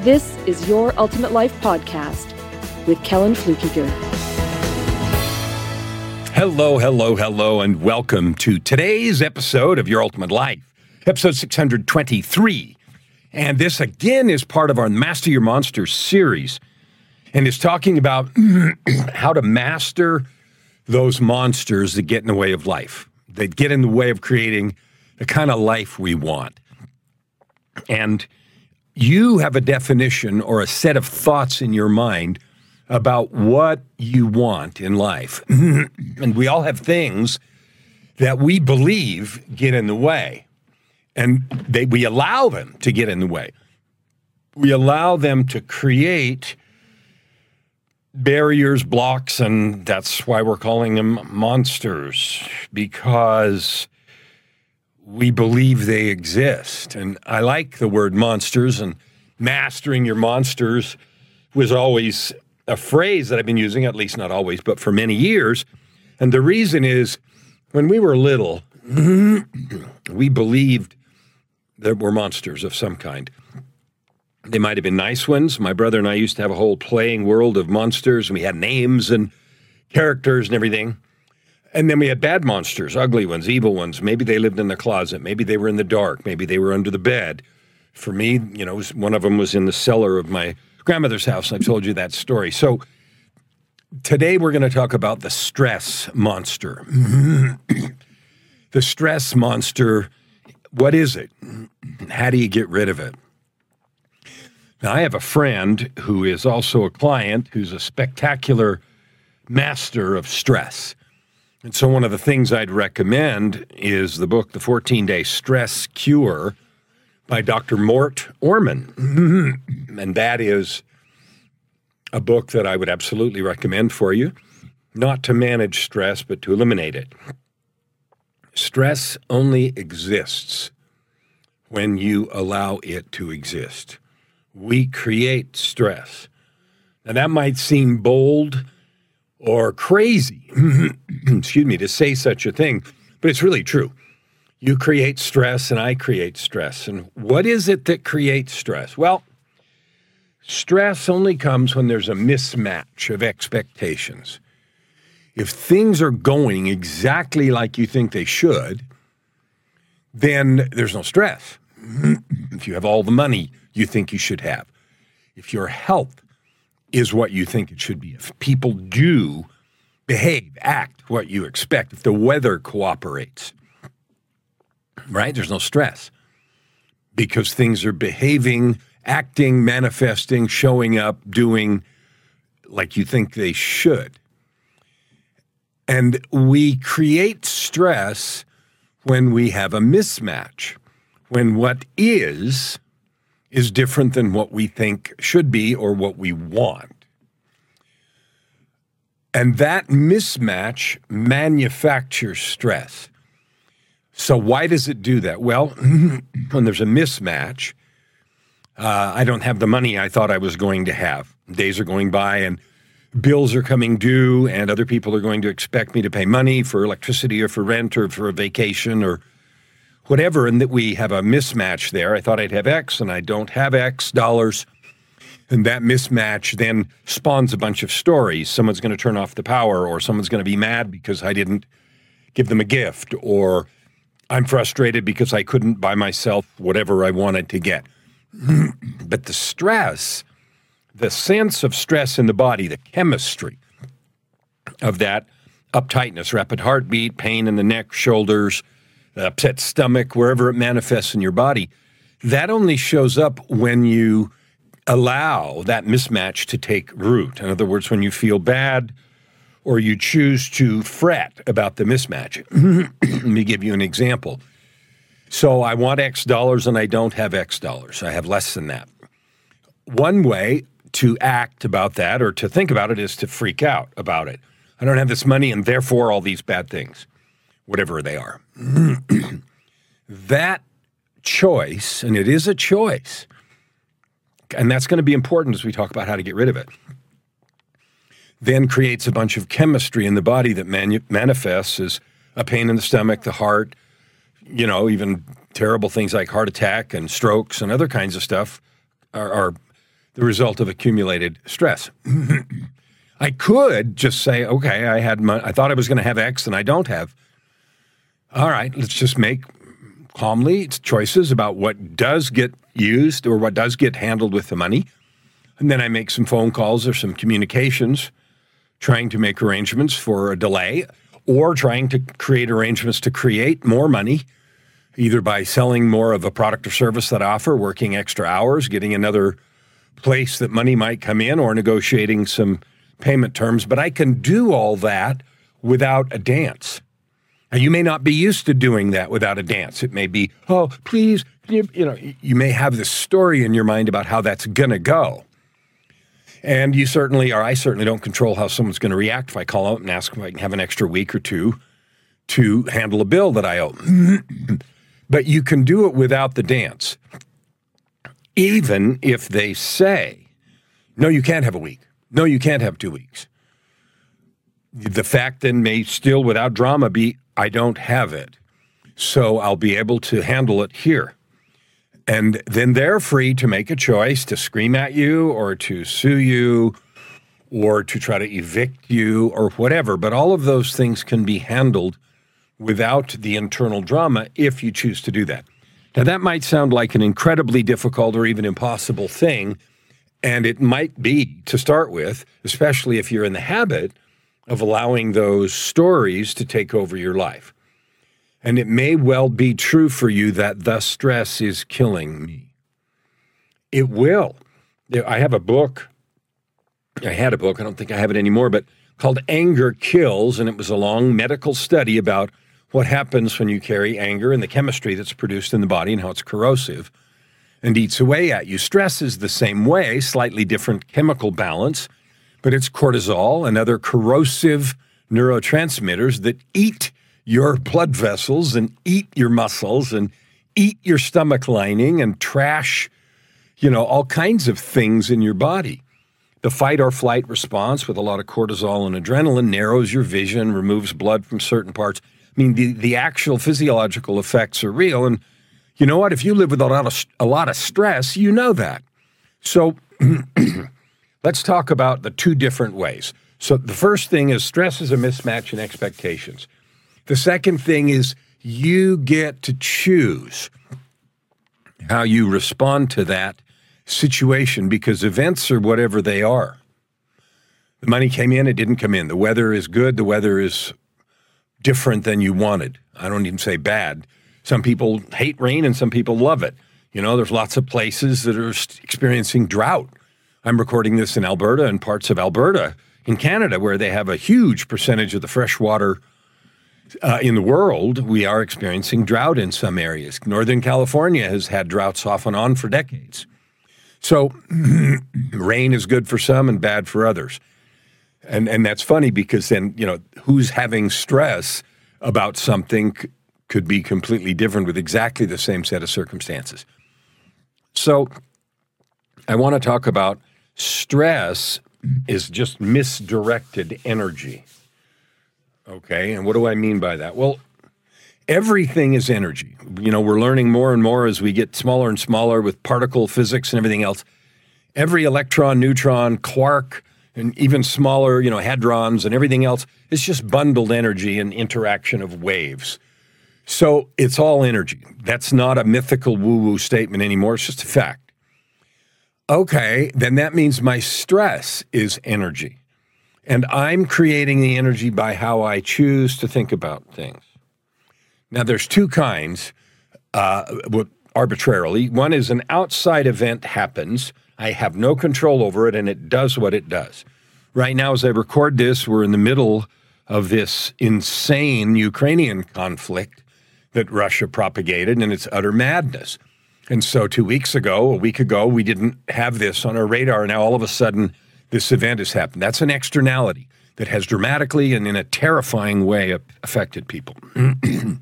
this is Your Ultimate Life Podcast with Kellen Fluckiger. Hello, hello, hello, and welcome to today's episode of Your Ultimate Life, episode 623. And this again is part of our Master Your Monsters series, and is talking about how to master those monsters that get in the way of life, that get in the way of creating the kind of life we want. And you have a definition or a set of thoughts in your mind about what you want in life. and we all have things that we believe get in the way. And they, we allow them to get in the way. We allow them to create barriers, blocks, and that's why we're calling them monsters, because we believe they exist. And I like the word monsters, and mastering your monsters was always a phrase that I've been using, at least not always, but for many years. And the reason is when we were little, we believed there were monsters of some kind. They might have been nice ones. My brother and I used to have a whole playing world of monsters, and we had names and characters and everything. And then we had bad monsters, ugly ones, evil ones. Maybe they lived in the closet. Maybe they were in the dark. Maybe they were under the bed. For me, you know, one of them was in the cellar of my grandmother's house. I've told you that story. So today we're going to talk about the stress monster. the stress monster, what is it? How do you get rid of it? Now, I have a friend who is also a client who's a spectacular master of stress. And so, one of the things I'd recommend is the book, The 14 Day Stress Cure by Dr. Mort Orman. and that is a book that I would absolutely recommend for you, not to manage stress, but to eliminate it. Stress only exists when you allow it to exist. We create stress. Now, that might seem bold or crazy, excuse me, to say such a thing, but it's really true. You create stress and I create stress. And what is it that creates stress? Well, stress only comes when there's a mismatch of expectations. If things are going exactly like you think they should, then there's no stress. if you have all the money you think you should have, if your health is what you think it should be. If people do behave, act what you expect, if the weather cooperates, right? There's no stress because things are behaving, acting, manifesting, showing up, doing like you think they should. And we create stress when we have a mismatch, when what is is different than what we think should be or what we want. And that mismatch manufactures stress. So, why does it do that? Well, when there's a mismatch, uh, I don't have the money I thought I was going to have. Days are going by and bills are coming due, and other people are going to expect me to pay money for electricity or for rent or for a vacation or whatever, and that we have a mismatch there. I thought I'd have X and I don't have X dollars. And that mismatch then spawns a bunch of stories. Someone's going to turn off the power, or someone's going to be mad because I didn't give them a gift, or I'm frustrated because I couldn't buy myself whatever I wanted to get. but the stress, the sense of stress in the body, the chemistry of that uptightness, rapid heartbeat, pain in the neck, shoulders, Uh, upset stomach, wherever it manifests in your body, that only shows up when you allow that mismatch to take root. In other words, when you feel bad or you choose to fret about the mismatch. Let me give you an example. So I want X dollars and I don't have X dollars. I have less than that. One way to act about that or to think about it is to freak out about it. I don't have this money and therefore all these bad things, whatever they are. that choice, and it is a choice, and that's going to be important as we talk about how to get rid of it, then creates a bunch of chemistry in the body that manu- manifests as a pain in the stomach, the heart, you know, even terrible things like heart attack and strokes and other kinds of stuff are, are the result of accumulated stress. I could just say, okay, I had my, I thought I was going to have X and I don't have. All right, let's just make calmly choices about what does get used or what does get handled with the money. And then I make some phone calls or some communications trying to make arrangements for a delay or trying to create arrangements to create more money, either by selling more of a product or service that I offer, working extra hours, getting another place that money might come in, or negotiating some payment terms. But I can do all that without a dance. Now, you may not be used to doing that without a dance. It may be, oh, please, you, you know, you may have this story in your mind about how that's going to go. And you certainly, or I certainly don't control how someone's going to react if I call out and ask if I can have an extra week or two to handle a bill that I owe. but you can do it without the dance. Even if they say, no, you can't have a week. No, you can't have two weeks. The fact then may still, without drama, be I don't have it. So I'll be able to handle it here. And then they're free to make a choice to scream at you or to sue you or to try to evict you or whatever. But all of those things can be handled without the internal drama if you choose to do that. Now, that might sound like an incredibly difficult or even impossible thing. And it might be to start with, especially if you're in the habit of allowing those stories to take over your life. And it may well be true for you that the stress is killing me. It will. I have a book. I had a book. I don't think I have it anymore, but called Anger Kills. And it was a long medical study about what happens when you carry anger and the chemistry that's produced in the body and how it's corrosive and eats away at you. Stress is the same way, slightly different chemical balance, but it's cortisol and other corrosive neurotransmitters that eat your blood vessels and eat your muscles and eat your stomach lining and trash, you know, all kinds of things in your body. The fight or flight response with a lot of cortisol and adrenaline narrows your vision, removes blood from certain parts. I mean, the, the actual physiological effects are real. And you know what? If you live with a lot of, a lot of stress, you know that. So let's talk about the two different ways. So the first thing is stress is a mismatch in expectations. The second thing is you get to choose how you respond to that situation because events are whatever they are. The money came in, it didn't come in. The weather is good, the weather is different than you wanted. I don't even say bad. Some people hate rain and some people love it. You know, there's lots of places that are experiencing drought. I'm recording this in Alberta and parts of Alberta in Canada where they have a huge percentage of the freshwater uh, in the world, we are experiencing drought in some areas. Northern California has had droughts off and on for decades. So, rain is good for some and bad for others. And, and that's funny because then, you know, who's having stress about something c- could be completely different with exactly the same set of circumstances. So, I want to talk about stress is just misdirected energy. Okay. And what do I mean by that? Well, everything is energy. You know, we're learning more and more as we get smaller and smaller with particle physics and everything else. Every electron, neutron, quark, and even smaller, you know, hadrons and everything else, it's just bundled energy and interaction of waves. So it's all energy. That's not a mythical woo woo statement anymore. It's just a fact. Okay, then that means my stress is energy. And I'm creating the energy by how I choose to think about things. Now, there's two kinds uh, arbitrarily. One is an outside event happens. I have no control over it, and it does what it does. Right now, as I record this, we're in the middle of this insane Ukrainian conflict that Russia propagated, and it's utter madness. And so, two weeks ago, a week ago, we didn't have this on our radar. Now, all of a sudden, this event has happened. That's an externality that has dramatically and in a terrifying way affected people.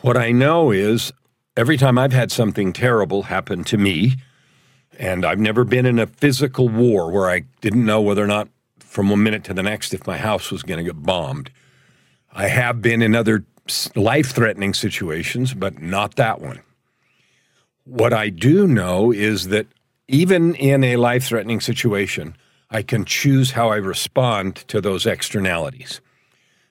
what I know is every time I've had something terrible happen to me, and I've never been in a physical war where I didn't know whether or not from one minute to the next if my house was going to get bombed. I have been in other life threatening situations, but not that one. What I do know is that even in a life threatening situation, I can choose how I respond to those externalities.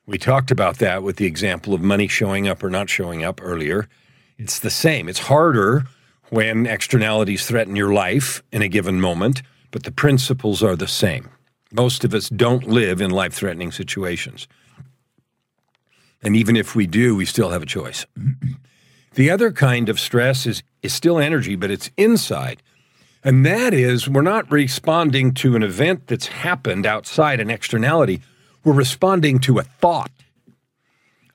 We talked about that with the example of money showing up or not showing up earlier. It's the same. It's harder when externalities threaten your life in a given moment, but the principles are the same. Most of us don't live in life threatening situations. And even if we do, we still have a choice. the other kind of stress is, is still energy, but it's inside. And that is, we're not responding to an event that's happened outside an externality. We're responding to a thought.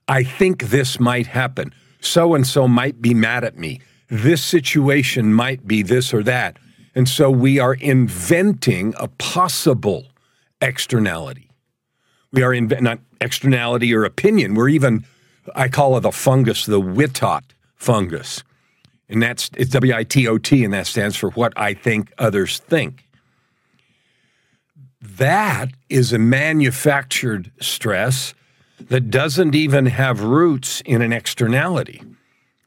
I think this might happen. So and so might be mad at me. This situation might be this or that. And so we are inventing a possible externality. We are in, not externality or opinion. We're even, I call it the fungus, the witot fungus. And that's, it's W I T O T, and that stands for what I think others think. That is a manufactured stress that doesn't even have roots in an externality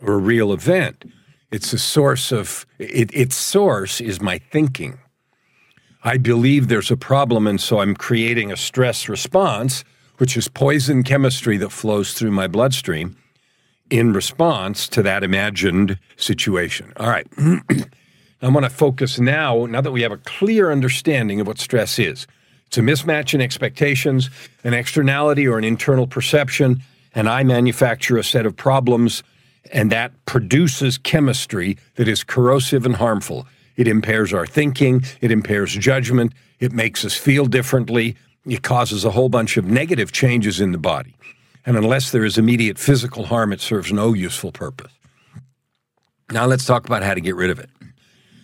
or a real event. It's a source of, it, its source is my thinking. I believe there's a problem, and so I'm creating a stress response, which is poison chemistry that flows through my bloodstream in response to that imagined situation. All right. I want to focus now, now that we have a clear understanding of what stress is. It's a mismatch in expectations, an externality or an internal perception, and I manufacture a set of problems, and that produces chemistry that is corrosive and harmful. It impairs our thinking, it impairs judgment, it makes us feel differently, it causes a whole bunch of negative changes in the body. And unless there is immediate physical harm, it serves no useful purpose. Now let's talk about how to get rid of it.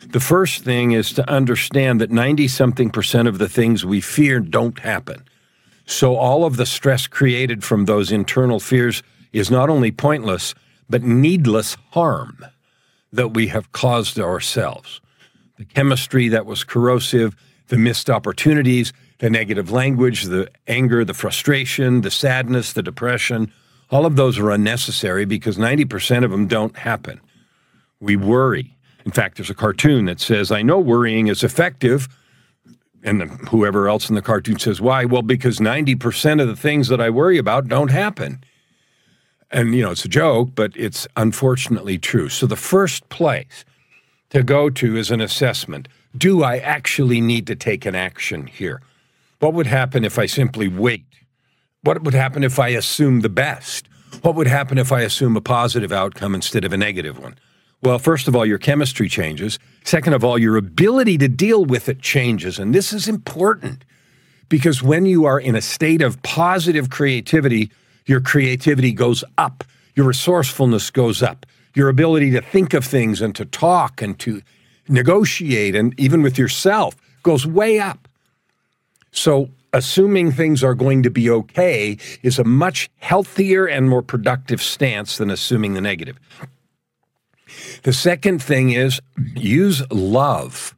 The first thing is to understand that 90 something percent of the things we fear don't happen. So all of the stress created from those internal fears is not only pointless, but needless harm that we have caused ourselves the chemistry that was corrosive, the missed opportunities, the negative language, the anger, the frustration, the sadness, the depression, all of those are unnecessary because 90% of them don't happen. We worry. In fact, there's a cartoon that says, I know worrying is effective. And whoever else in the cartoon says, why? Well, because 90% of the things that I worry about don't happen. And, you know, it's a joke, but it's unfortunately true. So the first place to go to is an assessment. Do I actually need to take an action here? What would happen if I simply wait? What would happen if I assume the best? What would happen if I assume a positive outcome instead of a negative one? Well, first of all, your chemistry changes. Second of all, your ability to deal with it changes. And this is important because when you are in a state of positive creativity, your creativity goes up, your resourcefulness goes up, your ability to think of things and to talk and to negotiate and even with yourself goes way up. So, assuming things are going to be okay is a much healthier and more productive stance than assuming the negative. The second thing is use love.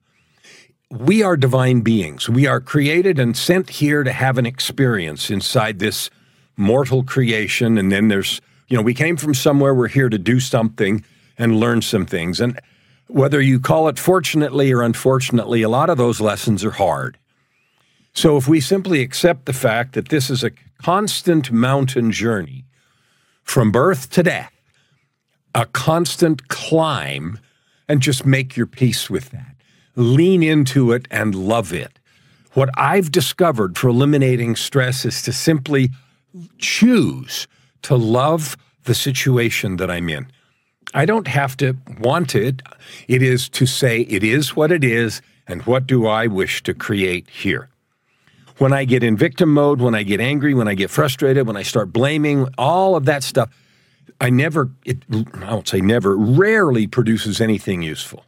We are divine beings. We are created and sent here to have an experience inside this mortal creation. And then there's you know, we came from somewhere, we're here to do something and learn some things. And whether you call it fortunately or unfortunately, a lot of those lessons are hard. So if we simply accept the fact that this is a constant mountain journey from birth to death, a constant climb, and just make your peace with that. Lean into it and love it. What I've discovered for eliminating stress is to simply choose to love the situation that I'm in. I don't have to want it. It is to say, it is what it is, and what do I wish to create here? When I get in victim mode, when I get angry, when I get frustrated, when I start blaming, all of that stuff, I never, it, I won't say never, rarely produces anything useful.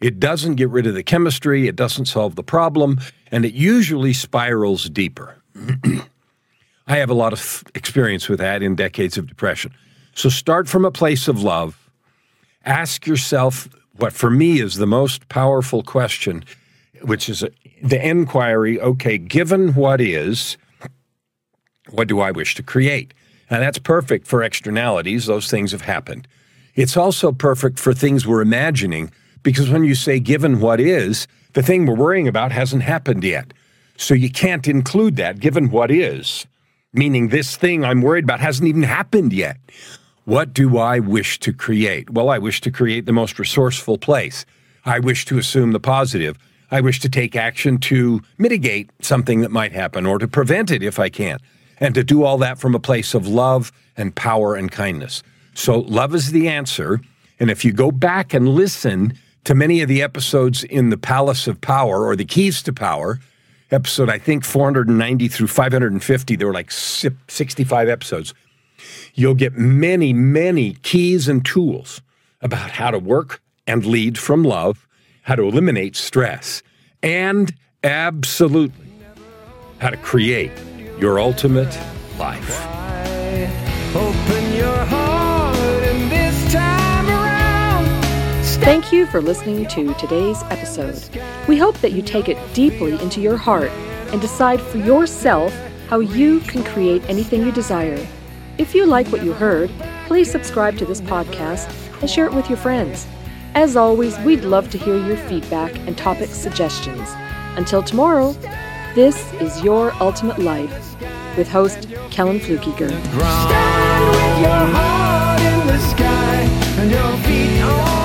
It doesn't get rid of the chemistry, it doesn't solve the problem, and it usually spirals deeper. I have a lot of experience with that in decades of depression. So start from a place of love. Ask yourself what for me is the most powerful question, which is the inquiry okay, given what is, what do I wish to create? And that's perfect for externalities, those things have happened. It's also perfect for things we're imagining because when you say given what is, the thing we're worrying about hasn't happened yet. So you can't include that given what is, meaning this thing I'm worried about hasn't even happened yet. What do I wish to create? Well, I wish to create the most resourceful place. I wish to assume the positive. I wish to take action to mitigate something that might happen or to prevent it if I can, and to do all that from a place of love and power and kindness. So, love is the answer. And if you go back and listen to many of the episodes in the Palace of Power or the Keys to Power, episode I think 490 through 550, there were like 65 episodes you'll get many, many keys and tools about how to work and lead from love, how to eliminate stress, and absolutely how to create your ultimate life. Thank you for listening to today's episode. We hope that you take it deeply into your heart and decide for yourself how you can create anything you desire. If you like what you heard, please subscribe to this podcast and share it with your friends. As always, we'd love to hear your feedback and topic suggestions. Until tomorrow, this is Your Ultimate Life with host Kellen Fluckiger. Stand with your heart in the sky and your feet on